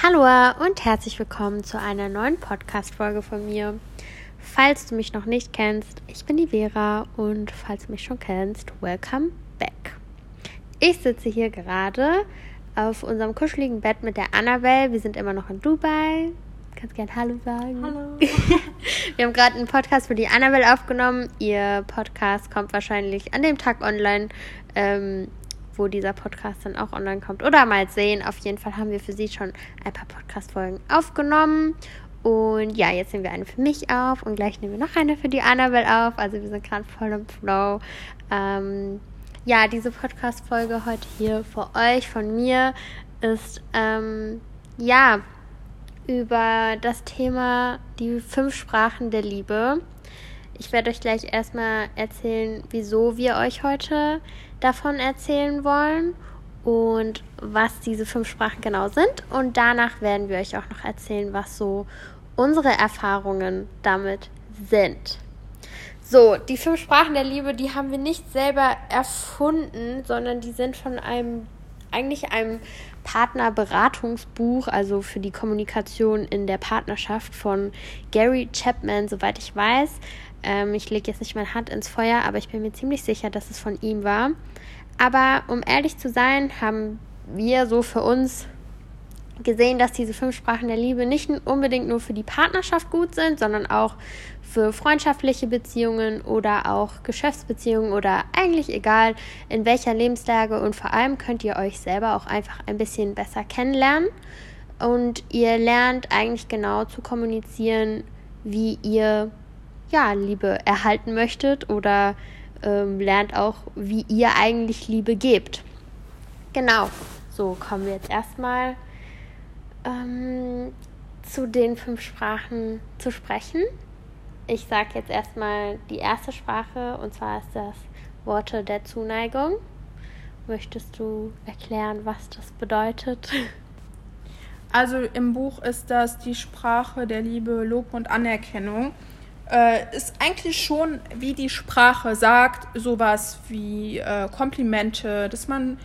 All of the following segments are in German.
Hallo und herzlich willkommen zu einer neuen Podcast-Folge von mir. Falls du mich noch nicht kennst, ich bin die Vera und falls du mich schon kennst, welcome back. Ich sitze hier gerade auf unserem kuscheligen Bett mit der Annabelle. Wir sind immer noch in Dubai. Kannst gern Hallo sagen. Hallo. Wir haben gerade einen Podcast für die Annabelle aufgenommen. Ihr Podcast kommt wahrscheinlich an dem Tag online, ähm, wo dieser Podcast dann auch online kommt. Oder mal sehen. Auf jeden Fall haben wir für sie schon ein paar Podcast-Folgen aufgenommen. Und ja, jetzt nehmen wir eine für mich auf und gleich nehmen wir noch eine für die Annabelle auf. Also wir sind gerade voll im Flow. Ähm, ja, diese Podcast-Folge heute hier für euch, von mir, ist ähm, ja über das Thema die fünf Sprachen der Liebe. Ich werde euch gleich erstmal erzählen, wieso wir euch heute davon erzählen wollen und was diese fünf Sprachen genau sind. Und danach werden wir euch auch noch erzählen, was so unsere Erfahrungen damit sind. So, die fünf Sprachen der Liebe, die haben wir nicht selber erfunden, sondern die sind von einem, eigentlich einem Partnerberatungsbuch, also für die Kommunikation in der Partnerschaft von Gary Chapman, soweit ich weiß. Ähm, ich lege jetzt nicht meine Hand ins Feuer, aber ich bin mir ziemlich sicher, dass es von ihm war. Aber um ehrlich zu sein, haben wir so für uns gesehen, dass diese fünf Sprachen der Liebe nicht unbedingt nur für die Partnerschaft gut sind, sondern auch für freundschaftliche Beziehungen oder auch Geschäftsbeziehungen oder eigentlich egal in welcher Lebenslage und vor allem könnt ihr euch selber auch einfach ein bisschen besser kennenlernen und ihr lernt eigentlich genau zu kommunizieren, wie ihr ja Liebe erhalten möchtet oder ähm, lernt auch, wie ihr eigentlich Liebe gebt. Genau, so kommen wir jetzt erstmal ähm, zu den fünf Sprachen zu sprechen. Ich sage jetzt erstmal die erste Sprache und zwar ist das Worte der Zuneigung. Möchtest du erklären, was das bedeutet? Also im Buch ist das die Sprache der Liebe, Lob und Anerkennung. Äh, ist eigentlich schon, wie die Sprache sagt, sowas wie äh, Komplimente, dass man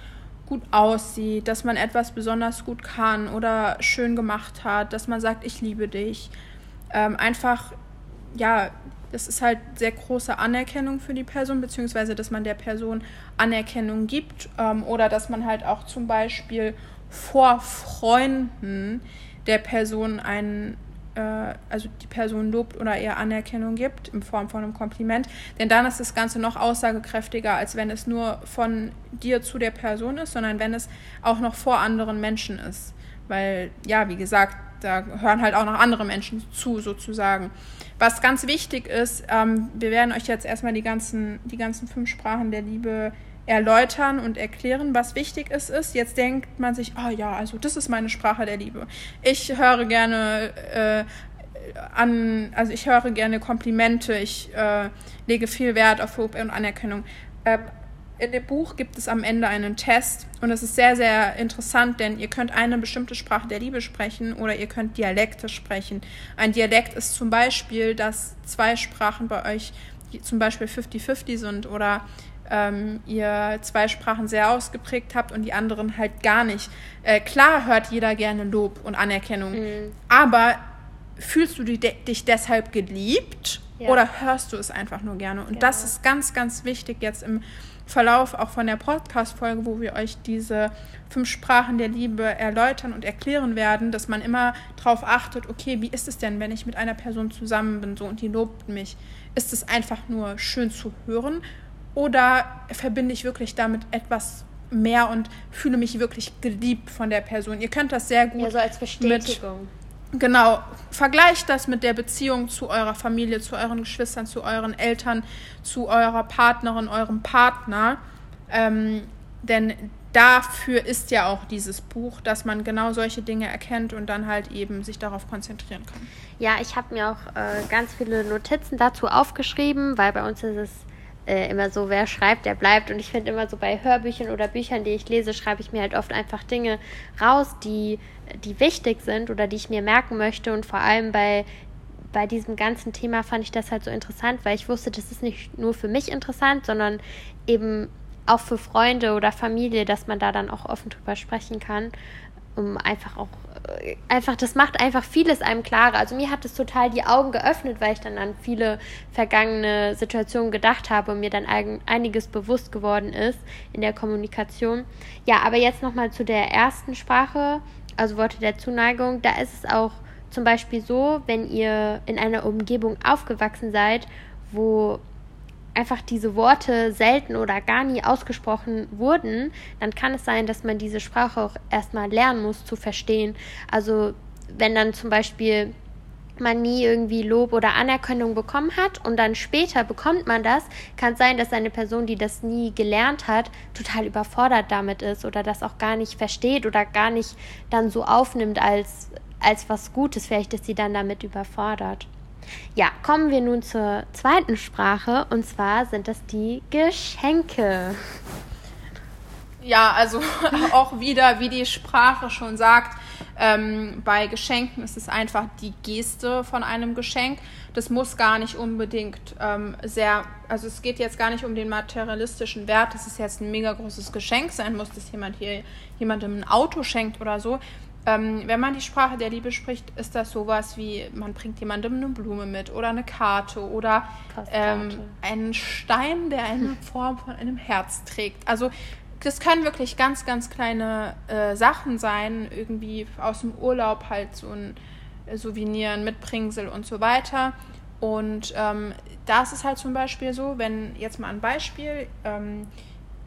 gut aussieht, dass man etwas besonders gut kann oder schön gemacht hat, dass man sagt, ich liebe dich. Ähm, einfach, ja, das ist halt sehr große Anerkennung für die Person, beziehungsweise dass man der Person Anerkennung gibt ähm, oder dass man halt auch zum Beispiel vor Freunden der Person einen äh, also die Person lobt oder ihr Anerkennung gibt in Form von einem Kompliment. Denn dann ist das Ganze noch aussagekräftiger, als wenn es nur von dir zu der Person ist, sondern wenn es auch noch vor anderen Menschen ist. Weil, ja, wie gesagt, da hören halt auch noch andere Menschen zu, sozusagen. Was ganz wichtig ist, ähm, wir werden euch jetzt erstmal die ganzen, die ganzen fünf Sprachen der Liebe erläutern und erklären, was wichtig ist, ist. Jetzt denkt man sich, oh ja, also das ist meine Sprache der Liebe. Ich höre gerne äh, an, also ich höre gerne Komplimente, ich äh, lege viel Wert auf Lob und Anerkennung. Äh, in dem Buch gibt es am Ende einen Test und es ist sehr, sehr interessant, denn ihr könnt eine bestimmte Sprache der Liebe sprechen oder ihr könnt Dialekte sprechen. Ein Dialekt ist zum Beispiel, dass zwei Sprachen bei euch zum Beispiel 50-50 sind oder ähm, ihr zwei Sprachen sehr ausgeprägt habt und die anderen halt gar nicht. Äh, klar hört jeder gerne Lob und Anerkennung, mhm. aber fühlst du dich deshalb geliebt ja. oder hörst du es einfach nur gerne? Und genau. das ist ganz, ganz wichtig jetzt im Verlauf auch von der Podcast-Folge, wo wir euch diese fünf Sprachen der Liebe erläutern und erklären werden, dass man immer darauf achtet, okay, wie ist es denn, wenn ich mit einer Person zusammen bin so und die lobt mich? Ist es einfach nur schön zu hören oder verbinde ich wirklich damit etwas mehr und fühle mich wirklich geliebt von der Person? Ihr könnt das sehr gut. Ja, so als Bestätigung. Mit, genau. Vergleicht das mit der Beziehung zu eurer Familie, zu euren Geschwistern, zu euren Eltern, zu eurer Partnerin, eurem Partner. Ähm, denn dafür ist ja auch dieses Buch, dass man genau solche Dinge erkennt und dann halt eben sich darauf konzentrieren kann. Ja, ich habe mir auch äh, ganz viele Notizen dazu aufgeschrieben, weil bei uns ist es äh, immer so, wer schreibt, der bleibt. Und ich finde immer so bei Hörbüchern oder Büchern, die ich lese, schreibe ich mir halt oft einfach Dinge raus, die, die wichtig sind oder die ich mir merken möchte. Und vor allem bei, bei diesem ganzen Thema fand ich das halt so interessant, weil ich wusste, das ist nicht nur für mich interessant, sondern eben auch für Freunde oder Familie, dass man da dann auch offen drüber sprechen kann, um einfach auch einfach, das macht einfach vieles einem klarer. Also mir hat es total die Augen geöffnet, weil ich dann an viele vergangene Situationen gedacht habe und mir dann einiges bewusst geworden ist in der Kommunikation. Ja, aber jetzt nochmal zu der ersten Sprache, also Worte der Zuneigung. Da ist es auch zum Beispiel so, wenn ihr in einer Umgebung aufgewachsen seid, wo einfach diese Worte selten oder gar nie ausgesprochen wurden, dann kann es sein, dass man diese Sprache auch erstmal lernen muss zu verstehen. Also wenn dann zum Beispiel man nie irgendwie Lob oder Anerkennung bekommen hat und dann später bekommt man das, kann es sein, dass eine Person, die das nie gelernt hat, total überfordert damit ist oder das auch gar nicht versteht oder gar nicht dann so aufnimmt als, als was Gutes. Vielleicht ist sie dann damit überfordert. Ja, kommen wir nun zur zweiten Sprache und zwar sind das die Geschenke. Ja, also auch wieder, wie die Sprache schon sagt, ähm, bei Geschenken ist es einfach die Geste von einem Geschenk. Das muss gar nicht unbedingt ähm, sehr, also es geht jetzt gar nicht um den materialistischen Wert, dass es jetzt ein mega großes Geschenk sein muss, dass jemand hier jemandem ein Auto schenkt oder so, ähm, wenn man die Sprache der Liebe spricht, ist das sowas wie, man bringt jemandem eine Blume mit oder eine Karte oder ähm, einen Stein, der eine Form von einem Herz trägt. Also das können wirklich ganz, ganz kleine äh, Sachen sein, irgendwie aus dem Urlaub halt so ein Souvenir, ein Mitbringsel und so weiter. Und ähm, da ist es halt zum Beispiel so, wenn jetzt mal ein Beispiel, ähm,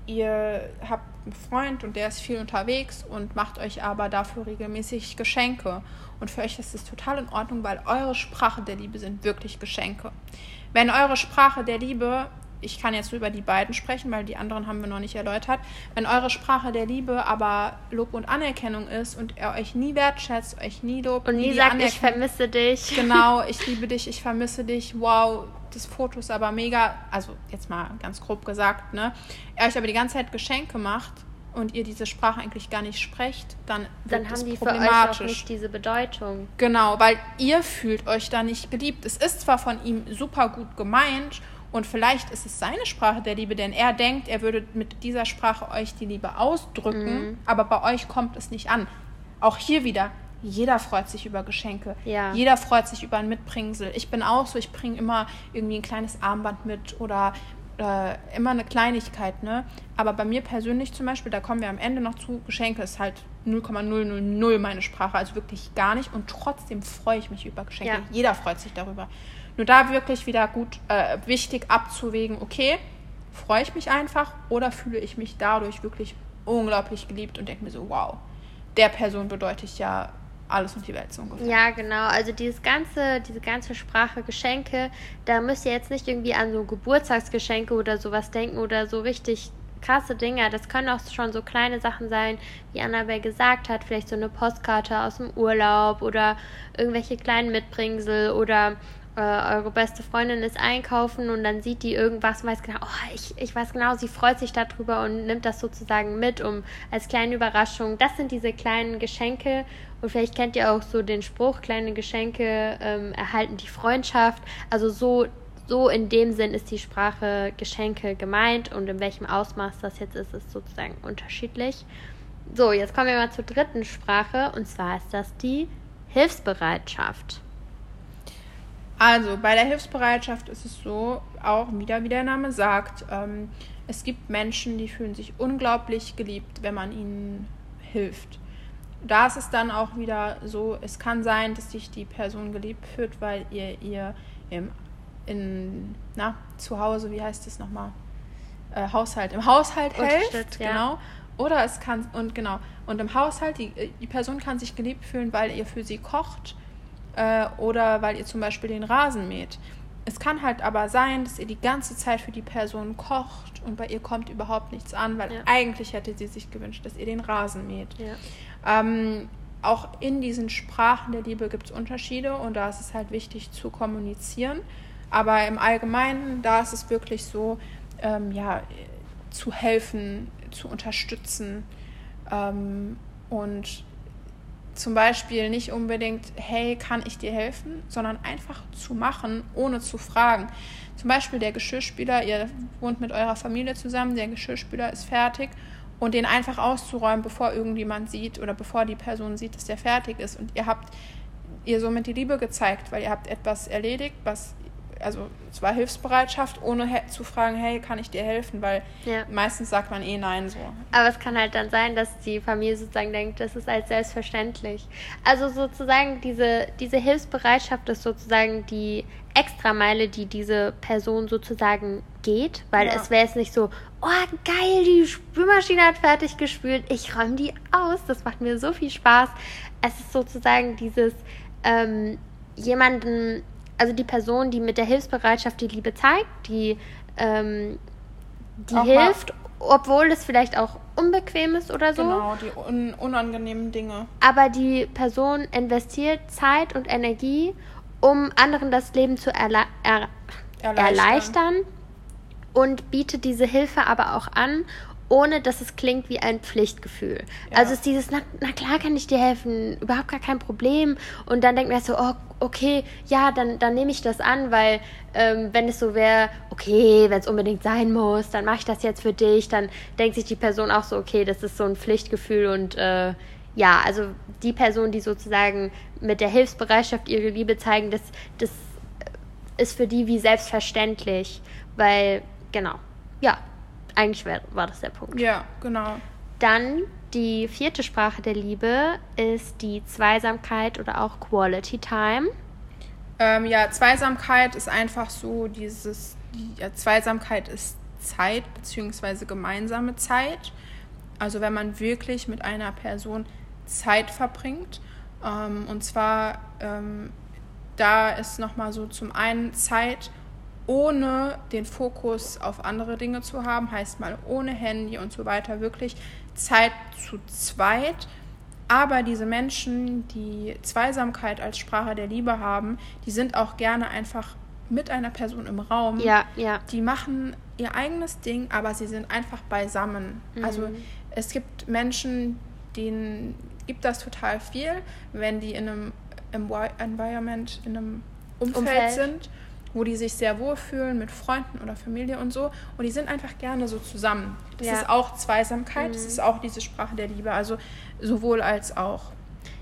ihr habt einen Freund und der ist viel unterwegs und macht euch aber dafür regelmäßig Geschenke. Und für euch ist es total in Ordnung, weil eure Sprache der Liebe sind wirklich Geschenke. Wenn eure Sprache der Liebe, ich kann jetzt nur über die beiden sprechen, weil die anderen haben wir noch nicht erläutert, wenn eure Sprache der Liebe aber Lob und Anerkennung ist und er euch nie wertschätzt, euch nie lobt und nie sagt, ich vermisse dich. Genau, ich liebe dich, ich vermisse dich, wow, das Foto ist aber mega, also jetzt mal ganz grob gesagt, ne? Er euch aber die ganze Zeit Geschenke macht und ihr diese Sprache eigentlich gar nicht sprecht, dann, dann haben die für euch auch nicht diese Bedeutung. Genau, weil ihr fühlt euch da nicht geliebt. Es ist zwar von ihm super gut gemeint und vielleicht ist es seine Sprache der Liebe, denn er denkt, er würde mit dieser Sprache euch die Liebe ausdrücken, mhm. aber bei euch kommt es nicht an. Auch hier wieder, jeder freut sich über Geschenke. Ja. Jeder freut sich über ein Mitbringsel. Ich bin auch so, ich bringe immer irgendwie ein kleines Armband mit oder äh, immer eine Kleinigkeit, ne? Aber bei mir persönlich zum Beispiel, da kommen wir am Ende noch zu, Geschenke ist halt 0,000 meine Sprache, also wirklich gar nicht. Und trotzdem freue ich mich über Geschenke. Ja. Jeder freut sich darüber. Nur da wirklich wieder gut äh, wichtig abzuwägen, okay, freue ich mich einfach oder fühle ich mich dadurch wirklich unglaublich geliebt und denke mir so, wow, der Person bedeutet ja alles und die Welt so ungefähr. Ja, genau. Also dieses ganze, diese ganze Sprache Geschenke, da müsst ihr jetzt nicht irgendwie an so Geburtstagsgeschenke oder sowas denken oder so richtig krasse Dinge. Das können auch schon so kleine Sachen sein, wie Annabelle gesagt hat, vielleicht so eine Postkarte aus dem Urlaub oder irgendwelche kleinen Mitbringsel oder äh, eure beste Freundin ist einkaufen und dann sieht die irgendwas und weiß genau, oh, ich, ich weiß genau, sie freut sich darüber und nimmt das sozusagen mit, um als kleine Überraschung. Das sind diese kleinen Geschenke und vielleicht kennt ihr auch so den Spruch, kleine Geschenke ähm, erhalten die Freundschaft. Also so, so in dem Sinn ist die Sprache Geschenke gemeint und in welchem Ausmaß das jetzt ist, ist sozusagen unterschiedlich. So, jetzt kommen wir mal zur dritten Sprache und zwar ist das die Hilfsbereitschaft. Also bei der Hilfsbereitschaft ist es so, auch wieder wie der Name sagt, ähm, es gibt Menschen, die fühlen sich unglaublich geliebt, wenn man ihnen hilft. Da ist es dann auch wieder so, es kann sein, dass sich die Person geliebt fühlt, weil ihr ihr im in, na, zu Hause, wie heißt es nochmal? Äh, Haushalt, im Haushalt helft, ja. genau. Oder es kann, und genau, und im Haushalt, die, die Person kann sich geliebt fühlen, weil ihr für sie kocht äh, oder weil ihr zum Beispiel den Rasen mäht. Es kann halt aber sein, dass ihr die ganze Zeit für die Person kocht und bei ihr kommt überhaupt nichts an, weil ja. eigentlich hätte sie sich gewünscht, dass ihr den Rasen mäht. Ja. Ähm, auch in diesen Sprachen der Liebe gibt es Unterschiede und da ist es halt wichtig zu kommunizieren. Aber im Allgemeinen, da ist es wirklich so, ähm, ja, zu helfen, zu unterstützen ähm, und zum Beispiel nicht unbedingt, hey, kann ich dir helfen, sondern einfach zu machen, ohne zu fragen. Zum Beispiel der Geschirrspüler, ihr wohnt mit eurer Familie zusammen, der Geschirrspüler ist fertig und den einfach auszuräumen, bevor irgendjemand sieht oder bevor die Person sieht, dass der fertig ist. Und ihr habt ihr somit die Liebe gezeigt, weil ihr habt etwas erledigt, was also es war Hilfsbereitschaft, ohne zu fragen, hey, kann ich dir helfen? Weil ja. meistens sagt man eh nein so. Aber es kann halt dann sein, dass die Familie sozusagen denkt, das ist als selbstverständlich. Also sozusagen diese, diese Hilfsbereitschaft ist sozusagen die Extrameile, die diese Person sozusagen geht, weil ja. es wäre jetzt nicht so, oh geil, die Spülmaschine hat fertig gespült, ich räume die aus, das macht mir so viel Spaß. Es ist sozusagen dieses ähm, jemanden also die Person, die mit der Hilfsbereitschaft die Liebe zeigt, die, ähm, die auch hilft, obwohl es vielleicht auch unbequem ist oder so. Genau, die un unangenehmen Dinge. Aber die Person investiert Zeit und Energie, um anderen das Leben zu erle er erleichtern. erleichtern und bietet diese Hilfe aber auch an ohne dass es klingt wie ein Pflichtgefühl. Ja. Also es ist dieses, na, na, klar kann ich dir helfen, überhaupt gar kein Problem. Und dann denkt man so, oh, okay, ja, dann, dann nehme ich das an, weil ähm, wenn es so wäre, okay, wenn es unbedingt sein muss, dann mache ich das jetzt für dich, dann denkt sich die Person auch so, okay, das ist so ein Pflichtgefühl und äh, ja, also die Person, die sozusagen mit der Hilfsbereitschaft ihre Liebe zeigen, das, das ist für die wie selbstverständlich, weil, genau, ja, eigentlich wär, war das der Punkt. Ja, genau. Dann die vierte Sprache der Liebe ist die Zweisamkeit oder auch Quality Time. Ähm, ja, Zweisamkeit ist einfach so dieses, die ja, Zweisamkeit ist Zeit bzw. gemeinsame Zeit. Also wenn man wirklich mit einer Person Zeit verbringt. Ähm, und zwar, ähm, da ist nochmal so zum einen Zeit, ohne den Fokus auf andere Dinge zu haben, heißt mal ohne Handy und so weiter, wirklich Zeit zu zweit. Aber diese Menschen, die Zweisamkeit als Sprache der Liebe haben, die sind auch gerne einfach mit einer Person im Raum. Ja, ja. Die machen ihr eigenes Ding, aber sie sind einfach beisammen. Mhm. Also es gibt Menschen, denen gibt das total viel, wenn die in einem Environment, in einem Umfeld, Umfeld. sind wo die sich sehr wohlfühlen mit Freunden oder Familie und so. Und die sind einfach gerne so zusammen. Das ja. ist auch Zweisamkeit, mhm. das ist auch diese Sprache der Liebe. Also sowohl als auch.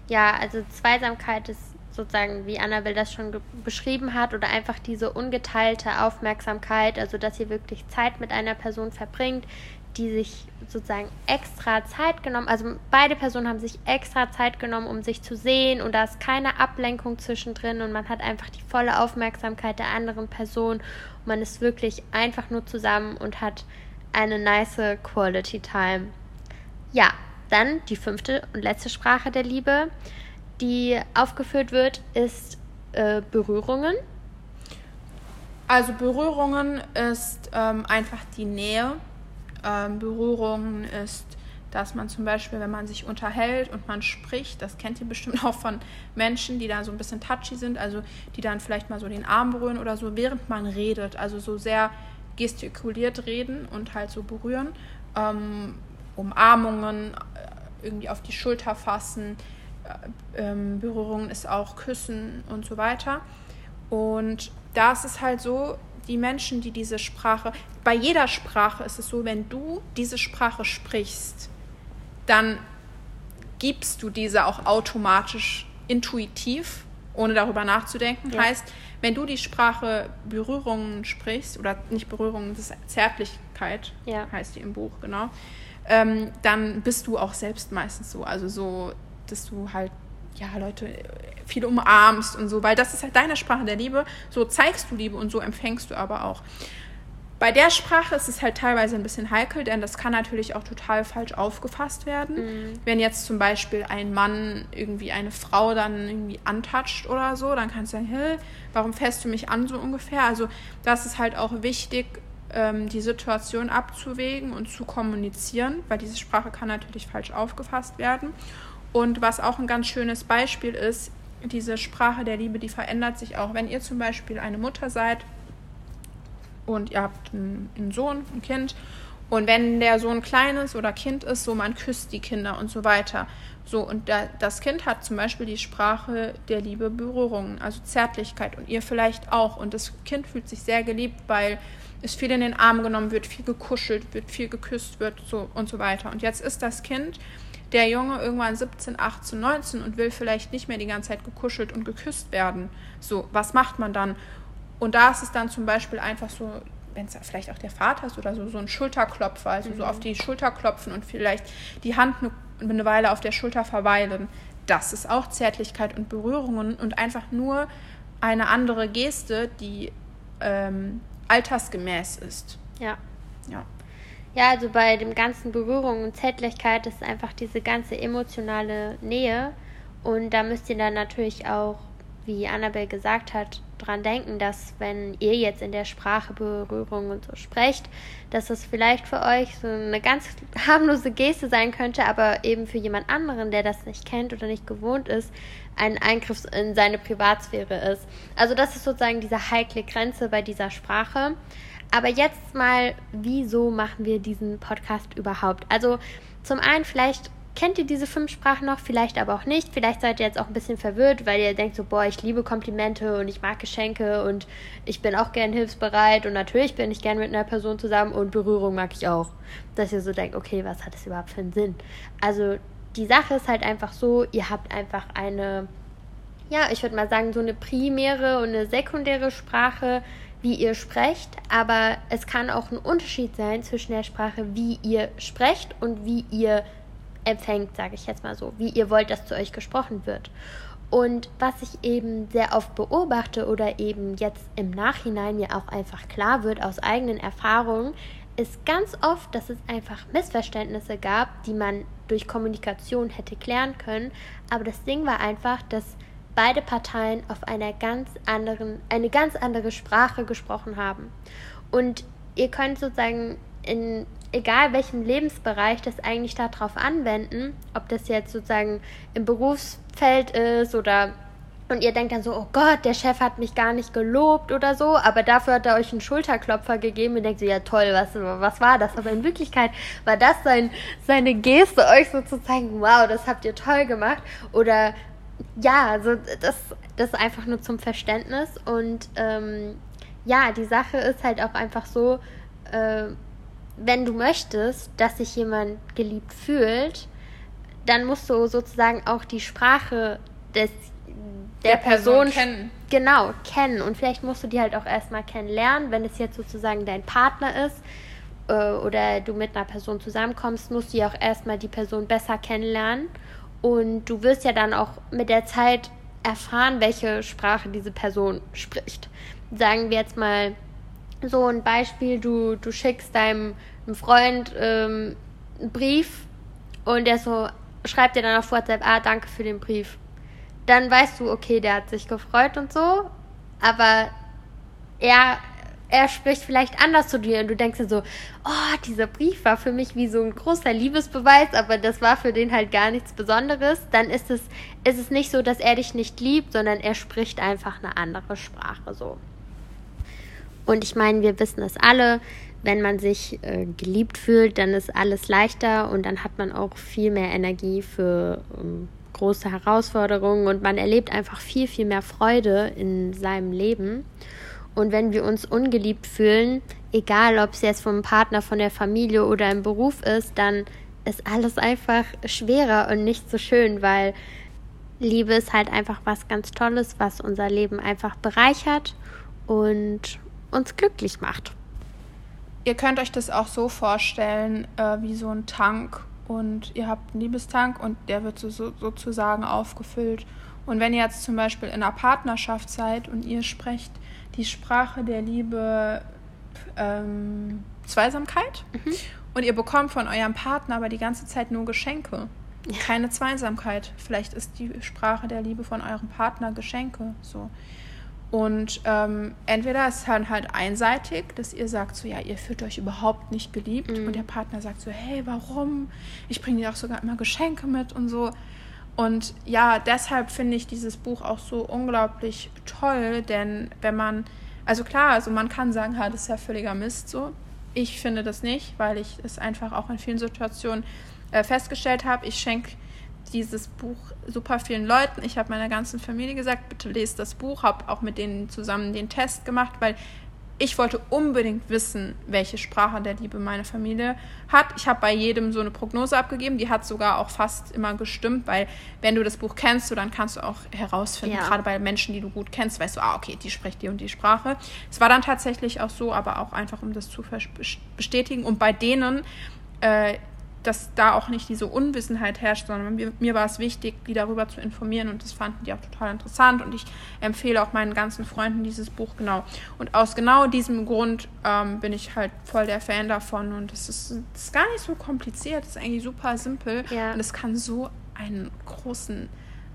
Ja, also Zweisamkeit ist sozusagen, wie Annabelle das schon beschrieben hat, oder einfach diese ungeteilte Aufmerksamkeit, also dass ihr wirklich Zeit mit einer Person verbringt, die sich sozusagen extra Zeit genommen, also beide Personen haben sich extra Zeit genommen, um sich zu sehen und da ist keine Ablenkung zwischendrin und man hat einfach die volle Aufmerksamkeit der anderen Person und man ist wirklich einfach nur zusammen und hat eine nice Quality Time. Ja, dann die fünfte und letzte Sprache der Liebe, die aufgeführt wird, ist äh, Berührungen. Also Berührungen ist ähm, einfach die Nähe ähm, Berührungen ist, dass man zum Beispiel, wenn man sich unterhält und man spricht, das kennt ihr bestimmt auch von Menschen, die da so ein bisschen touchy sind, also die dann vielleicht mal so den Arm berühren oder so, während man redet, also so sehr gestikuliert reden und halt so berühren, ähm, Umarmungen, äh, irgendwie auf die Schulter fassen, äh, ähm, Berührungen ist auch Küssen und so weiter. Und da ist es halt so, die Menschen, die diese Sprache, bei jeder Sprache ist es so, wenn du diese Sprache sprichst, dann gibst du diese auch automatisch intuitiv, ohne darüber nachzudenken. Ja. Heißt, wenn du die Sprache Berührungen sprichst, oder nicht Berührungen, das ist Zärtlichkeit, ja. heißt die im Buch, genau, ähm, dann bist du auch selbst meistens so. Also so, dass du halt ja, Leute viel umarmst und so, weil das ist halt deine Sprache der Liebe. So zeigst du Liebe und so empfängst du aber auch. Bei der Sprache ist es halt teilweise ein bisschen heikel, denn das kann natürlich auch total falsch aufgefasst werden. Mhm. Wenn jetzt zum Beispiel ein Mann irgendwie eine Frau dann irgendwie antatscht oder so, dann kannst du sagen, hey, warum fährst du mich an so ungefähr? Also das ist halt auch wichtig, ähm, die Situation abzuwägen und zu kommunizieren, weil diese Sprache kann natürlich falsch aufgefasst werden. Und was auch ein ganz schönes Beispiel ist, diese Sprache der Liebe, die verändert sich auch. Wenn ihr zum Beispiel eine Mutter seid und ihr habt einen, Sohn, ein Kind Und wenn der Sohn klein ist oder Kind ist, so man küsst die Kinder und so weiter. So, und da, das Kind hat zum Beispiel die Sprache der Liebe Berührungen, also Zärtlichkeit und ihr vielleicht auch. Und das Kind fühlt sich sehr geliebt, weil es viel in den Arm genommen wird, viel gekuschelt wird, viel geküsst wird so, und so weiter. Und jetzt ist das Kind, der Junge, irgendwann 17, 18, 19 und will vielleicht nicht mehr die ganze Zeit gekuschelt und geküsst werden. So, was macht man dann? Und da ist es dann zum Beispiel einfach so, wenn es vielleicht auch der Vater ist oder so, so ein Schulterklopfer, also mhm. so auf die Schulter klopfen und vielleicht die Hand eine, eine Weile auf der Schulter verweilen. Das ist auch Zärtlichkeit und Berührungen und einfach nur eine andere Geste, die ähm, altersgemäß ist. Ja. Ja. Ja, also bei dem ganzen Berührung und Zärtlichkeit ist einfach diese ganze emotionale Nähe. Und da müsst ihr dann natürlich auch, wie Annabelle gesagt hat, dran denken, dass wenn ihr jetzt in der Sprache Berührung und so sprecht, dass das vielleicht für euch so eine ganz harmlose Geste sein könnte, aber eben für jemand anderen, der das nicht kennt oder nicht gewohnt ist, ein Eingriff in seine Privatsphäre ist. Also das ist sozusagen diese heikle Grenze bei dieser Sprache. Aber jetzt mal, wieso machen wir diesen Podcast überhaupt? Also zum einen vielleicht kennt ihr diese fünf Sprachen noch, vielleicht aber auch nicht. Vielleicht seid ihr jetzt auch ein bisschen verwirrt, weil ihr denkt so, boah, ich liebe Komplimente und ich mag Geschenke und ich bin auch gern hilfsbereit und natürlich bin ich gern mit einer Person zusammen und Berührung mag ich auch. Dass ihr so denkt, okay, was hat das überhaupt für einen Sinn? Also die Sache ist halt einfach so, ihr habt einfach eine, ja, ich würde mal sagen, so eine primäre und eine sekundäre Sprache, wie ihr sprecht, aber es kann auch ein Unterschied sein zwischen der Sprache, wie ihr sprecht und wie ihr empfängt, sage ich jetzt mal so, wie ihr wollt, dass zu euch gesprochen wird. Und was ich eben sehr oft beobachte oder eben jetzt im Nachhinein mir auch einfach klar wird aus eigenen Erfahrungen, ist ganz oft, dass es einfach Missverständnisse gab, die man durch Kommunikation hätte klären können. Aber das Ding war einfach, dass beide Parteien auf einer ganz anderen, eine ganz andere Sprache gesprochen haben. Und ihr könnt sozusagen in egal welchem Lebensbereich das eigentlich darauf anwenden, ob das jetzt sozusagen im Berufsfeld ist oder und ihr denkt dann so, oh Gott, der Chef hat mich gar nicht gelobt oder so, aber dafür hat er euch einen Schulterklopfer gegeben und denkt so, ja toll, was, was war das? Aber in Wirklichkeit war das sein, seine Geste, euch so zu zeigen, wow, das habt ihr toll gemacht. Oder ja, also das, das ist einfach nur zum Verständnis. Und ähm, ja, die Sache ist halt auch einfach so, äh, wenn du möchtest, dass sich jemand geliebt fühlt, dann musst du sozusagen auch die Sprache des der, der Person, Person kennen. Genau, kennen. Und vielleicht musst du die halt auch erstmal kennenlernen, wenn es jetzt sozusagen dein Partner ist äh, oder du mit einer Person zusammenkommst, musst du ja auch erstmal die Person besser kennenlernen. Und du wirst ja dann auch mit der Zeit erfahren, welche Sprache diese Person spricht. Sagen wir jetzt mal so ein Beispiel, du, du schickst deinem Freund ähm, einen Brief und der so schreibt dir dann auf WhatsApp, ah, danke für den Brief dann weißt du, okay, der hat sich gefreut und so, aber er, er spricht vielleicht anders zu dir und du denkst dir so, oh, dieser Brief war für mich wie so ein großer Liebesbeweis, aber das war für den halt gar nichts Besonderes, dann ist es, ist es nicht so, dass er dich nicht liebt, sondern er spricht einfach eine andere Sprache so. Und ich meine, wir wissen es alle, wenn man sich äh, geliebt fühlt, dann ist alles leichter und dann hat man auch viel mehr Energie für ähm, große Herausforderungen und man erlebt einfach viel, viel mehr Freude in seinem Leben. Und wenn wir uns ungeliebt fühlen, egal ob es jetzt vom Partner, von der Familie oder im Beruf ist, dann ist alles einfach schwerer und nicht so schön, weil Liebe ist halt einfach was ganz Tolles, was unser Leben einfach bereichert und uns glücklich macht. Ihr könnt euch das auch so vorstellen, äh, wie so ein Tank und ihr habt einen Liebestank und der wird so, so, sozusagen aufgefüllt. Und wenn ihr jetzt zum Beispiel in einer Partnerschaft seid und ihr sprecht die Sprache der Liebe ähm, Zweisamkeit mhm. und ihr bekommt von eurem Partner aber die ganze Zeit nur Geschenke, keine Zweisamkeit. Vielleicht ist die Sprache der Liebe von eurem Partner Geschenke. So. Und ähm, entweder ist es dann halt einseitig, dass ihr sagt so, ja, ihr fühlt euch überhaupt nicht geliebt mhm. und der Partner sagt so, hey, warum? Ich bringe dir auch sogar immer Geschenke mit und so. Und ja, deshalb finde ich dieses Buch auch so unglaublich toll, denn wenn man, also klar, also man kann sagen, ha, das ist ja völliger Mist so, ich finde das nicht, weil ich es einfach auch in vielen Situationen äh, festgestellt habe. Ich schenke dieses Buch super vielen Leuten. Ich habe meiner ganzen Familie gesagt, bitte lest das Buch, habe auch mit denen zusammen den Test gemacht, weil ich wollte unbedingt wissen, welche Sprache der Liebe meine Familie hat. Ich habe bei jedem so eine Prognose abgegeben, die hat sogar auch fast immer gestimmt, weil wenn du das Buch kennst, so, dann kannst du auch herausfinden, ja. gerade bei Menschen, die du gut kennst, weißt du, ah, okay, die spricht die und die Sprache. Es war dann tatsächlich auch so, aber auch einfach, um das zu bestätigen. Und bei denen, äh, dass da auch nicht diese Unwissenheit herrscht, sondern mir, mir, war es wichtig, die darüber zu informieren und das fanden die auch total interessant und ich empfehle auch meinen ganzen Freunden dieses Buch genau. Und aus genau diesem Grund ähm, bin ich halt voll der Fan davon und es ist, ist, gar nicht so kompliziert, es ist eigentlich super simpel ja. und es kann so einen großen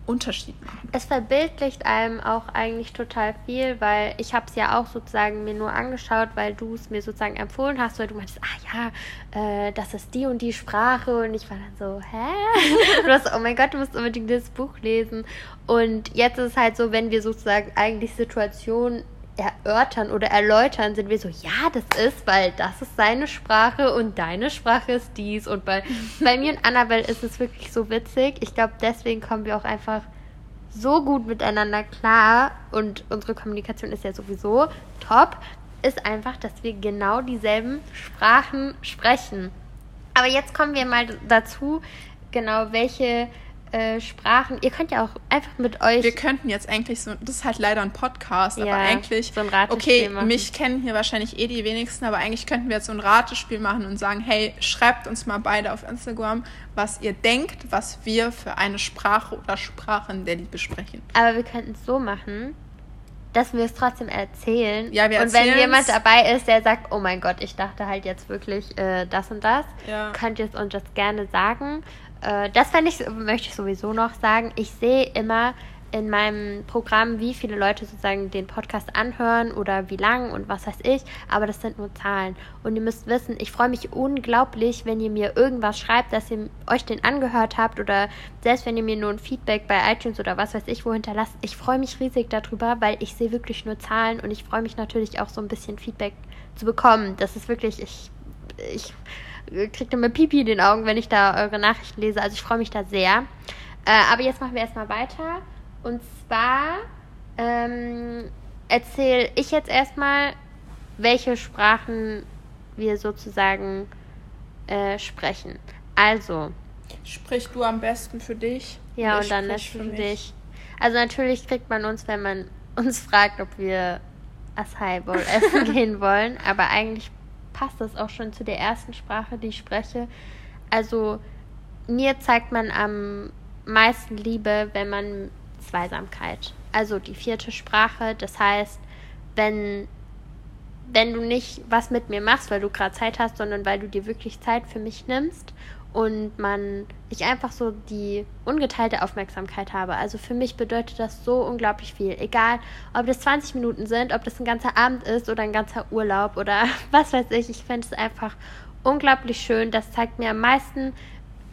Unterschied machen. Es verbildlicht einem auch eigentlich total viel, weil ich habe es ja auch sozusagen mir nur angeschaut, weil du es mir sozusagen empfohlen hast, weil du meintest, ah ja, äh, das ist die und die Sprache und ich war dann so, hä? du hast, oh mein Gott, du musst unbedingt das Buch lesen. Und jetzt ist es halt so, wenn wir sozusagen eigentlich Situationen erörtern oder erläutern, sind wir so, ja, das ist, weil das ist seine Sprache und deine Sprache ist dies. Und bei, bei mir und Annabelle ist es wirklich so witzig. Ich glaube, deswegen kommen wir auch einfach so gut miteinander klar und unsere Kommunikation ist ja sowieso top, ist einfach, dass wir genau dieselben Sprachen sprechen. Aber jetzt kommen wir mal dazu, genau welche äh, Sprachen. Ihr könnt ja auch einfach mit euch. Wir könnten jetzt eigentlich so, das ist halt leider ein Podcast, ja, aber eigentlich. So ein okay, machen. mich kennen hier wahrscheinlich eh die wenigsten, aber eigentlich könnten wir jetzt so ein Ratespiel machen und sagen, hey, schreibt uns mal beide auf Instagram, was ihr denkt, was wir für eine Sprache oder Sprachen der Liebe sprechen. Aber wir könnten es so machen, dass wir es trotzdem erzählen. Ja, wir Und wenn jemand dabei ist, der sagt, oh mein Gott, ich dachte halt jetzt wirklich äh, das und das, ja. könnt ihr es uns das gerne sagen. Äh, das ich, möchte ich sowieso noch sagen. Ich sehe immer in meinem Programm, wie viele Leute sozusagen den Podcast anhören oder wie lang und was weiß ich, aber das sind nur Zahlen. Und ihr müsst wissen, ich freue mich unglaublich, wenn ihr mir irgendwas schreibt, dass ihr euch den angehört habt oder selbst wenn ihr mir nur ein Feedback bei iTunes oder was weiß ich wo hinterlasst. Ich freue mich riesig darüber, weil ich sehe wirklich nur Zahlen und ich freue mich natürlich auch so ein bisschen Feedback zu bekommen. Das ist wirklich, ich, ich kriegt immer Pipi in den Augen, wenn ich da eure Nachrichten lese. Also ich freue mich da sehr. Äh, aber jetzt machen wir erstmal weiter. Und zwar ähm, erzähle ich jetzt erstmal, welche Sprachen wir sozusagen äh, sprechen. Also. Sprich du am besten für dich. Ja, und dann für, für dich. Also natürlich kriegt man uns, wenn man uns fragt, ob wir Acai Bowl essen gehen wollen. Aber eigentlich passt das auch schon zu der ersten Sprache, die ich spreche. Also mir zeigt man am meisten Liebe, wenn man Zweisamkeit. Also die vierte Sprache, das heißt, wenn wenn du nicht was mit mir machst, weil du gerade Zeit hast, sondern weil du dir wirklich Zeit für mich nimmst und man ich einfach so die ungeteilte Aufmerksamkeit habe. Also für mich bedeutet das so unglaublich viel. Egal, ob das 20 Minuten sind, ob das ein ganzer Abend ist oder ein ganzer Urlaub oder was weiß ich. Ich finde es einfach unglaublich schön. Das zeigt mir am meisten,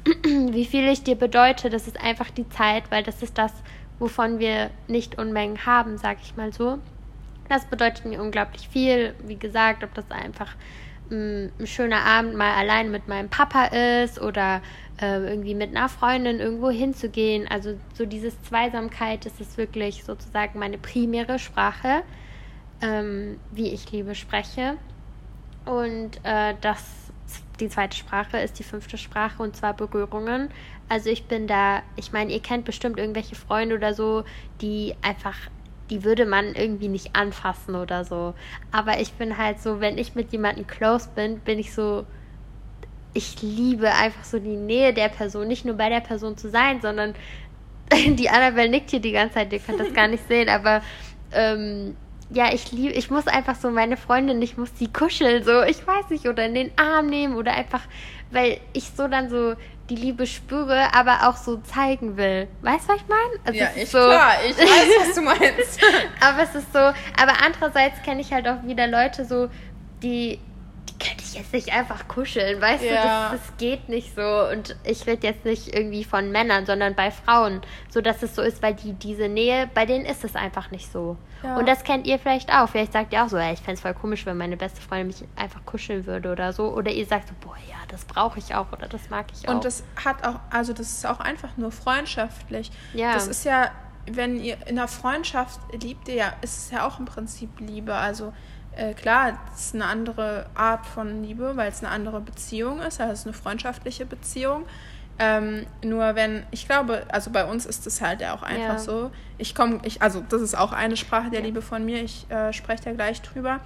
wie viel ich dir bedeute. Das ist einfach die Zeit, weil das ist das, wovon wir nicht Unmengen haben, sag ich mal so. Das bedeutet mir unglaublich viel. Wie gesagt, ob das einfach ein schöner Abend mal allein mit meinem Papa ist oder äh, irgendwie mit einer Freundin irgendwo hinzugehen. Also so dieses Zweisamkeit, das ist wirklich sozusagen meine primäre Sprache, ähm, wie ich Liebe spreche. Und äh, das, die zweite Sprache ist die fünfte Sprache und zwar Berührungen. Also ich bin da, ich meine, ihr kennt bestimmt irgendwelche Freunde oder so, die einfach die würde man irgendwie nicht anfassen oder so. Aber ich bin halt so, wenn ich mit jemandem close bin, bin ich so, ich liebe einfach so die Nähe der Person, nicht nur bei der Person zu sein, sondern die Annabelle nickt hier die ganze Zeit, ihr könnt das gar nicht sehen, aber ähm, ja, ich liebe, ich muss einfach so meine Freundin, ich muss sie kuscheln, so, ich weiß nicht, oder in den Arm nehmen oder einfach, weil ich so dann so die Liebe spüre, aber auch so zeigen will. Weißt du, was ich meine? Also ja, ich so, klar, ich weiß, was du meinst. aber es ist so, aber andererseits kenne ich halt auch wieder Leute so, die, die könnte ich jetzt nicht einfach kuscheln, weißt ja. du, das, das, geht nicht so. Und ich rede jetzt nicht irgendwie von Männern, sondern bei Frauen, so dass es so ist, weil die diese Nähe, bei denen ist es einfach nicht so. Ja. Und das kennt ihr vielleicht auch. Vielleicht sagt ihr auch so, ey, ich fände es voll komisch, wenn meine beste Freundin mich einfach kuscheln würde oder so. Oder ihr sagt so, boah, ja, das brauche ich auch oder das mag ich auch. Und das hat auch, also das ist auch einfach nur freundschaftlich. Ja. Das ist ja wenn ihr in einer Freundschaft liebt ihr ja, ist es ja auch im Prinzip Liebe. Also äh, klar, es ist eine andere Art von Liebe, weil es eine andere Beziehung ist, also es ist eine freundschaftliche Beziehung. Ähm, nur wenn, ich glaube, also bei uns ist es halt ja auch einfach ja. so. Ich komme, ich, also das ist auch eine Sprache der ja. Liebe von mir, ich äh, spreche da gleich drüber.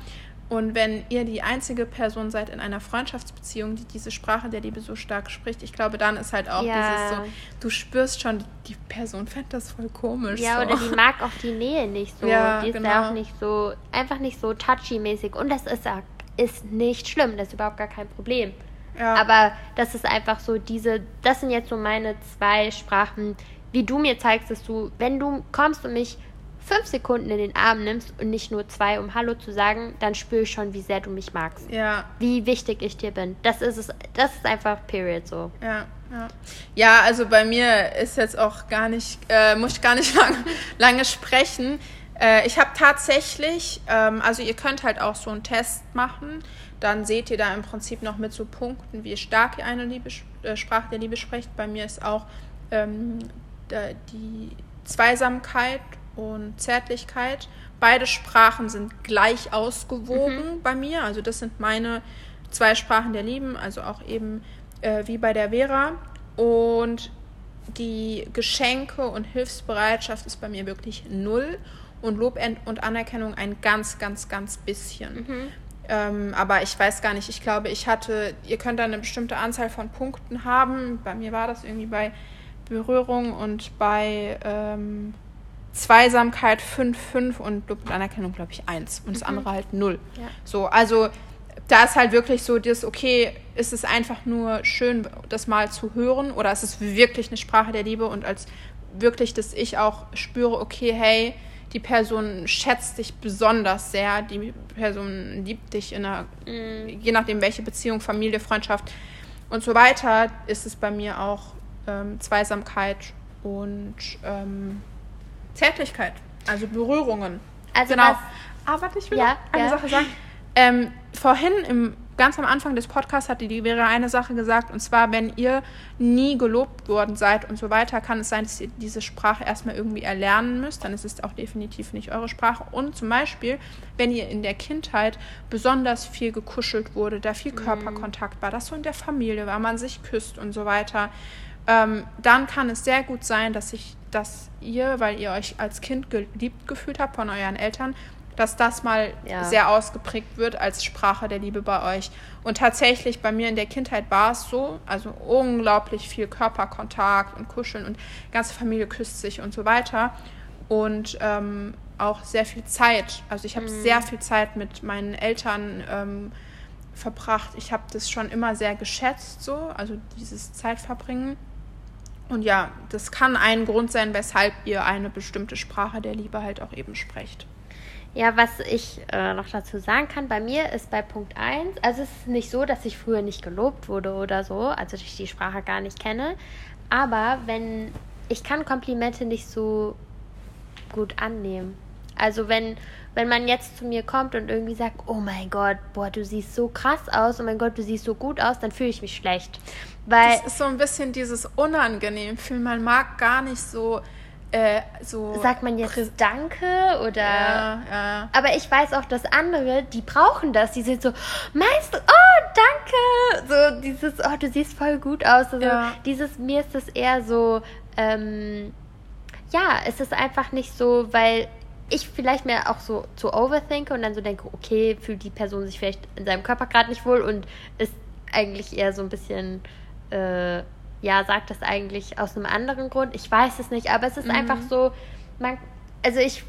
Und wenn ihr die einzige Person seid in einer Freundschaftsbeziehung, die diese Sprache der Liebe so stark spricht, ich glaube, dann ist halt auch ja. dieses so, du spürst schon, die Person fände das voll komisch. Ja, so. oder die mag auch die Nähe nicht so. Ja, die ist genau. auch nicht so, einfach nicht so touchy-mäßig. Und das ist, ist nicht schlimm, das ist überhaupt gar kein Problem. Ja. Aber das ist einfach so diese, das sind jetzt so meine zwei Sprachen, wie du mir zeigst, dass du, wenn du kommst und mich fünf Sekunden in den Arm nimmst und nicht nur zwei, um Hallo zu sagen, dann spüre ich schon, wie sehr du mich magst. Ja. Wie wichtig ich dir bin. Das ist es, das ist einfach Period so. Ja, ja. Ja, also bei mir ist jetzt auch gar nicht, äh, muss ich gar nicht lang, lange sprechen. Äh, ich habe tatsächlich, ähm, also ihr könnt halt auch so einen Test machen. Dann seht ihr da im Prinzip noch mit so Punkten, wie stark ihr eine Liebe, äh, Sprache der Liebe sprecht. Bei mir ist auch ähm, die Zweisamkeit und Zärtlichkeit. Beide Sprachen sind gleich ausgewogen mhm. bei mir. Also das sind meine zwei Sprachen der Lieben, also auch eben äh, wie bei der Vera. Und die Geschenke und Hilfsbereitschaft ist bei mir wirklich null und Lob und Anerkennung ein ganz, ganz, ganz bisschen. Mhm. Ähm, aber ich weiß gar nicht, ich glaube, ich hatte, ihr könnt da eine bestimmte Anzahl von Punkten haben. Bei mir war das irgendwie bei Berührung und bei ähm, Zweisamkeit 5, 5 und Lob und Anerkennung, glaube ich, 1 und das mhm. andere halt 0. Ja. So, also da ist halt wirklich so das, okay, ist es einfach nur schön, das mal zu hören oder ist es wirklich eine Sprache der Liebe und als wirklich, dass ich auch spüre, okay, hey, die Person schätzt dich besonders sehr, die Person liebt dich in einer, mhm. je nachdem welche Beziehung, Familie, Freundschaft und so weiter, ist es bei mir auch ähm, Zweisamkeit und ähm, Zärtlichkeit, also Berührungen. Also genau. Was, Aber warte, ich will ja, eine ja. Sache sagen. Ähm, vorhin im ganz am Anfang des Podcasts hatte die Vera eine Sache gesagt, und zwar, wenn ihr nie gelobt worden seid und so weiter, kann es sein, dass ihr diese Sprache erstmal irgendwie erlernen müsst. Dann ist es auch definitiv nicht eure Sprache. Und zum Beispiel, wenn ihr in der Kindheit besonders viel gekuschelt wurde, da viel mhm. Körperkontakt war, das so in der Familie war, man sich küsst und so weiter, ähm, dann kann es sehr gut sein, dass sich dass ihr, weil ihr euch als Kind geliebt gefühlt habt von euren Eltern, dass das mal ja. sehr ausgeprägt wird als Sprache der Liebe bei euch. Und tatsächlich bei mir in der Kindheit war es so, also unglaublich viel Körperkontakt und Kuscheln und die ganze Familie küsst sich und so weiter. Und ähm, auch sehr viel Zeit. Also ich habe mhm. sehr viel Zeit mit meinen Eltern ähm, verbracht. Ich habe das schon immer sehr geschätzt, so, also dieses Zeitverbringen. Und ja, das kann ein Grund sein, weshalb ihr eine bestimmte Sprache der Liebe halt auch eben sprecht. Ja, was ich äh, noch dazu sagen kann, bei mir ist bei Punkt 1, also es ist nicht so, dass ich früher nicht gelobt wurde oder so, also dass ich die Sprache gar nicht kenne, aber wenn ich kann Komplimente nicht so gut annehmen. Also wenn, wenn man jetzt zu mir kommt und irgendwie sagt, oh mein Gott, boah, du siehst so krass aus, oh mein Gott, du siehst so gut aus, dann fühle ich mich schlecht. Weil das ist so ein bisschen dieses unangenehm fühlen. Man mag gar nicht so äh, so sagt man jetzt Danke oder ja, ja. aber ich weiß auch, dass andere, die brauchen das, die sind so, meinst du, oh, danke, so dieses, oh, du siehst voll gut aus, also ja. dieses, mir ist das eher so, ähm, ja, es ist einfach nicht so, weil ich vielleicht mehr auch so zu overthinke und dann so denke, okay, fühlt die Person sich vielleicht in seinem Körper gerade nicht wohl und ist eigentlich eher so ein bisschen, äh, ja, sagt das eigentlich aus einem anderen Grund. Ich weiß es nicht, aber es ist mhm. einfach so, man, also ich,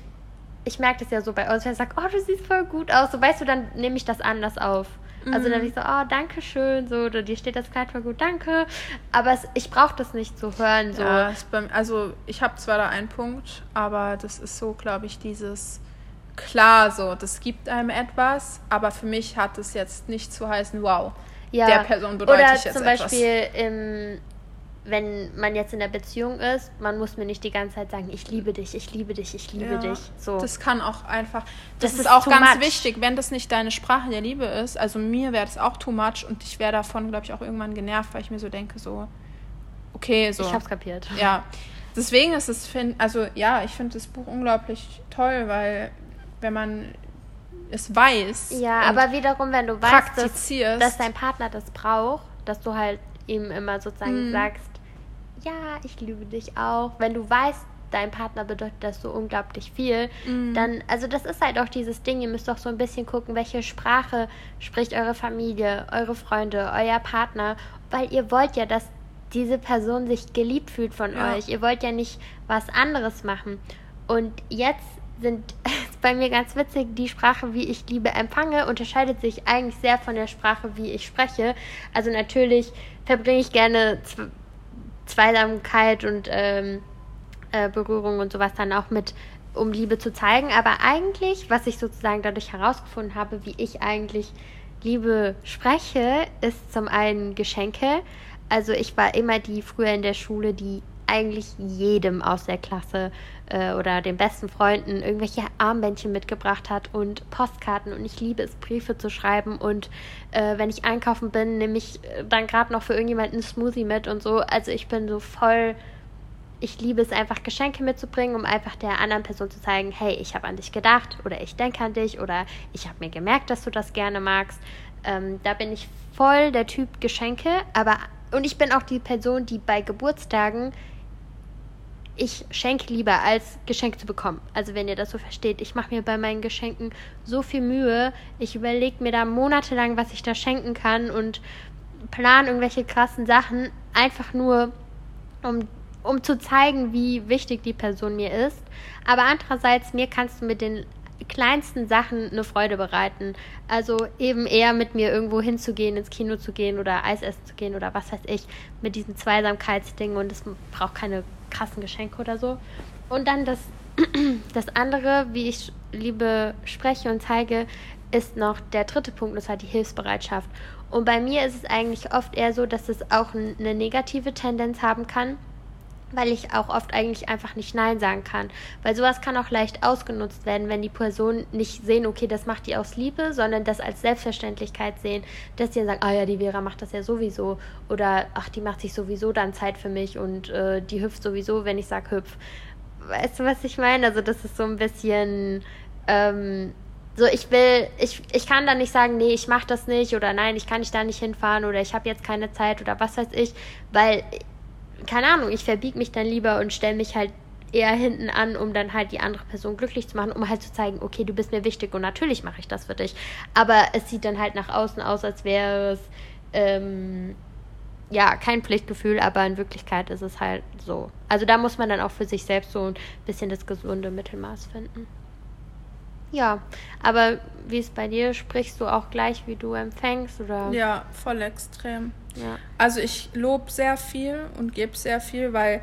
ich merke das ja so bei uns, wenn ich sage, oh, du siehst voll gut aus, so weißt du, dann nehme ich das anders auf. Also dann bin ich so, oh, danke schön, so, oder dir steht das Kleid voll gut, danke. Aber es, ich brauche das nicht zu hören, so. Ja, also ich habe zwar da einen Punkt, aber das ist so, glaube ich, dieses, klar so, das gibt einem etwas, aber für mich hat es jetzt nicht zu heißen, wow, Ja. der Person bedeutet Oder jetzt zum. Beispiel, im, wenn man jetzt in der Beziehung ist, man muss mir nicht die ganze Zeit sagen, ich liebe dich, ich liebe dich, ich liebe Ja, dich. So. Das kann auch einfach. Das, Das ist, ist auch ganz much. wichtig, wenn das nicht deine Sprache der Liebe ist. Also mir wäre das auch too much und ich wäre davon, glaube ich, auch irgendwann genervt, weil ich mir so denke, so, okay, so. Ich hab's kapiert. Ja. Deswegen ist es, also ja, ich finde das Buch unglaublich toll, weil wenn man es weiß. Ja, aber wiederum, wenn du weißt, dass, praktizierst. dass dein Partner das braucht, dass du halt ihm immer sozusagen Mhm. sagst, ja, ich liebe dich auch. Wenn du weißt, dein Partner bedeutet das so unglaublich viel, Mhm. dann, also das ist halt auch dieses Ding, ihr müsst doch so ein bisschen gucken, welche Sprache spricht eure Familie, eure Freunde, euer Partner, weil ihr wollt ja, dass diese Person sich geliebt fühlt von Ja. euch. Ihr wollt ja nicht was anderes machen. Und jetzt sind bei mir ganz witzig, die Sprache, wie ich Liebe empfange, unterscheidet sich eigentlich sehr von der Sprache, wie ich spreche. Also natürlich verbringe ich gerne Z Zweisamkeit und ähm, äh, Berührung und sowas dann auch mit, um Liebe zu zeigen. Aber eigentlich, was ich sozusagen dadurch herausgefunden habe, wie ich eigentlich Liebe spreche, ist zum einen Geschenke. Also ich war immer die früher in der Schule, die eigentlich jedem aus der Klasse äh, oder den besten Freunden irgendwelche Armbändchen mitgebracht hat und Postkarten und ich liebe es, Briefe zu schreiben und äh, wenn ich einkaufen bin, nehme ich äh, dann gerade noch für irgendjemanden einen Smoothie mit und so. Also ich bin so voll ich liebe es einfach, Geschenke mitzubringen, um einfach der anderen Person zu zeigen, hey, ich habe an dich gedacht oder ich denke an dich oder ich habe mir gemerkt, dass du das gerne magst. Ähm, da bin ich voll der Typ Geschenke, aber und ich bin auch die Person, die bei Geburtstagen ich schenke lieber als Geschenk zu bekommen. Also wenn ihr das so versteht, ich mache mir bei meinen Geschenken so viel Mühe. Ich überlege mir da monatelang, was ich da schenken kann und plan irgendwelche krassen Sachen, einfach nur um, um zu zeigen, wie wichtig die Person mir ist. Aber andererseits, mir kannst du mit den kleinsten Sachen eine Freude bereiten. Also eben eher mit mir irgendwo hinzugehen, ins Kino zu gehen oder Eis essen zu gehen oder was weiß ich, mit diesen Zweisamkeitsdingen und es braucht keine krassen Geschenke oder so. Und dann das, das andere, wie ich Liebe spreche und zeige, ist noch der dritte Punkt, das hat die Hilfsbereitschaft. Und bei mir ist es eigentlich oft eher so, dass es auch eine negative Tendenz haben kann, weil ich auch oft eigentlich einfach nicht Nein sagen kann. Weil sowas kann auch leicht ausgenutzt werden, wenn die Personen nicht sehen, okay, das macht die aus Liebe, sondern das als Selbstverständlichkeit sehen, dass die dann sagen, ah ja, die Vera macht das ja sowieso. Oder ach, die macht sich sowieso dann Zeit für mich und äh, die hüpft sowieso, wenn ich sage hüpf. Weißt du, was ich meine? Also das ist so ein bisschen... Ähm, so, ich will, ich, ich kann dann nicht sagen, nee, ich mach das nicht oder nein, ich kann nicht da nicht hinfahren oder ich habe jetzt keine Zeit oder was weiß ich, weil, keine Ahnung, ich verbieg mich dann lieber und stelle mich halt eher hinten an, um dann halt die andere Person glücklich zu machen, um halt zu zeigen, okay, du bist mir wichtig und natürlich mache ich das für dich. Aber es sieht dann halt nach außen aus, als wäre es, ähm, ja, kein Pflichtgefühl, aber in Wirklichkeit ist es halt so. Also da muss man dann auch für sich selbst so ein bisschen das gesunde Mittelmaß finden. Ja, aber wie ist bei dir? Sprichst du auch gleich, wie du empfängst? Oder? Ja, voll extrem. Ja. Also ich lobe sehr viel und gebe sehr viel, weil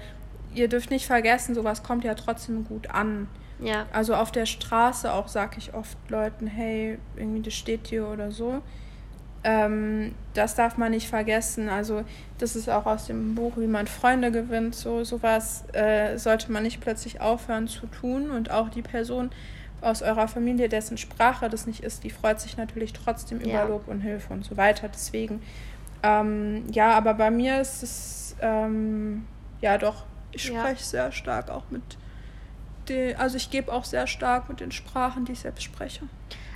ihr dürft nicht vergessen, sowas kommt ja trotzdem gut an. Ja. Also auf der Straße auch sage ich oft Leuten, hey, irgendwie das steht dir oder so. Ähm, das darf man nicht vergessen. Also das ist auch aus dem Buch, wie man Freunde gewinnt. So sowas äh, sollte man nicht plötzlich aufhören zu tun. Und auch die Person aus eurer Familie, dessen Sprache das nicht ist, die freut sich natürlich trotzdem Ja. über Lob und Hilfe und so weiter. Deswegen, ähm, ja, aber bei mir ist es, ähm, ja doch, ich Ja. spreche sehr stark auch mit den, also ich gebe auch sehr stark mit den Sprachen, die ich selbst spreche.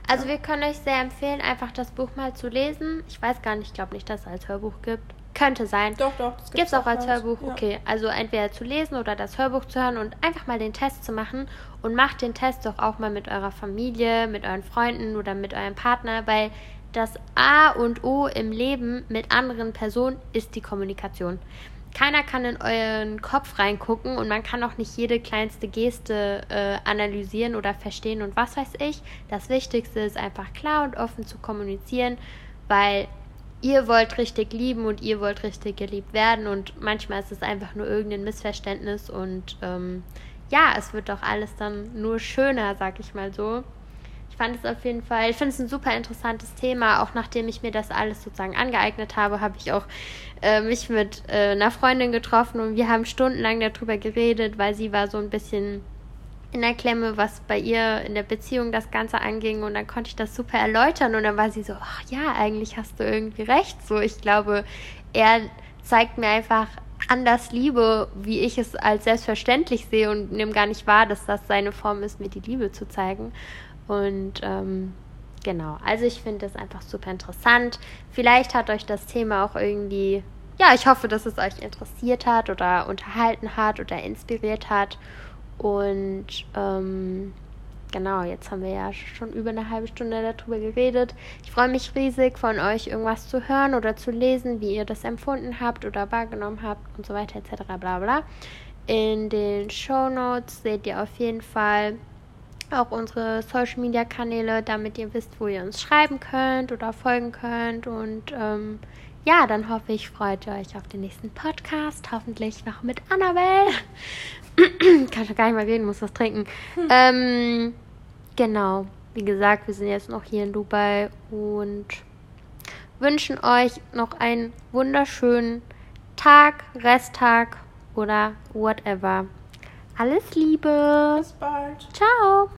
Also wir können euch sehr empfehlen, einfach das Buch mal zu lesen. Ich weiß gar nicht, ich glaube nicht, dass es als Hörbuch gibt. Könnte sein. Doch, doch. Das Gibt es auch als Hörbuch, Ja. okay. Also entweder zu lesen oder das Hörbuch zu hören und einfach mal den Test zu machen. Und macht den Test doch auch mal mit eurer Familie, mit euren Freunden oder mit eurem Partner, weil das A und O im Leben mit anderen Personen ist die Kommunikation. Keiner kann in euren Kopf reingucken und man kann auch nicht jede kleinste Geste äh, analysieren oder verstehen und was weiß ich. Das Wichtigste ist einfach klar und offen zu kommunizieren, weil ihr wollt richtig lieben und ihr wollt richtig geliebt werden und manchmal ist es einfach nur irgendein Missverständnis und ähm, ja, es wird doch alles dann nur schöner, sag ich mal so. fand es auf jeden Fall, ich finde es ein super interessantes Thema. Auch nachdem ich mir das alles sozusagen angeeignet habe, habe ich auch äh, mich mit äh, einer Freundin getroffen und wir haben stundenlang darüber geredet, weil sie war so ein bisschen in der Klemme, was bei ihr in der Beziehung das Ganze anging und dann konnte ich das super erläutern und dann war sie so, ach ja, eigentlich hast du irgendwie recht. So, ich glaube, er zeigt mir einfach anders Liebe, wie ich es als selbstverständlich sehe und nehme gar nicht wahr, dass das seine Form ist, mir die Liebe zu zeigen. Und ähm, genau, also ich finde das einfach super interessant. Vielleicht hat euch das Thema auch irgendwie, ja, ich hoffe, dass es euch interessiert hat oder unterhalten hat oder inspiriert hat. Und ähm, genau, jetzt haben wir ja schon über eine halbe Stunde darüber geredet. Ich freue mich riesig, von euch irgendwas zu hören oder zu lesen, wie ihr das empfunden habt oder wahrgenommen habt und so weiter etc. bla bla. In den Show Notes seht ihr auf jeden Fall auch unsere Social Media Kanäle, damit ihr wisst, wo ihr uns schreiben könnt oder folgen könnt. Und ähm, ja, dann hoffe ich, freut ihr euch auf den nächsten Podcast. Hoffentlich noch mit Annabelle. Kann schon gar nicht mal reden, muss was trinken. Hm. Ähm, genau. Wie gesagt, wir sind jetzt noch hier in Dubai und wünschen euch noch einen wunderschönen Tag, Resttag oder whatever. Alles Liebe. Bis bald. Ciao.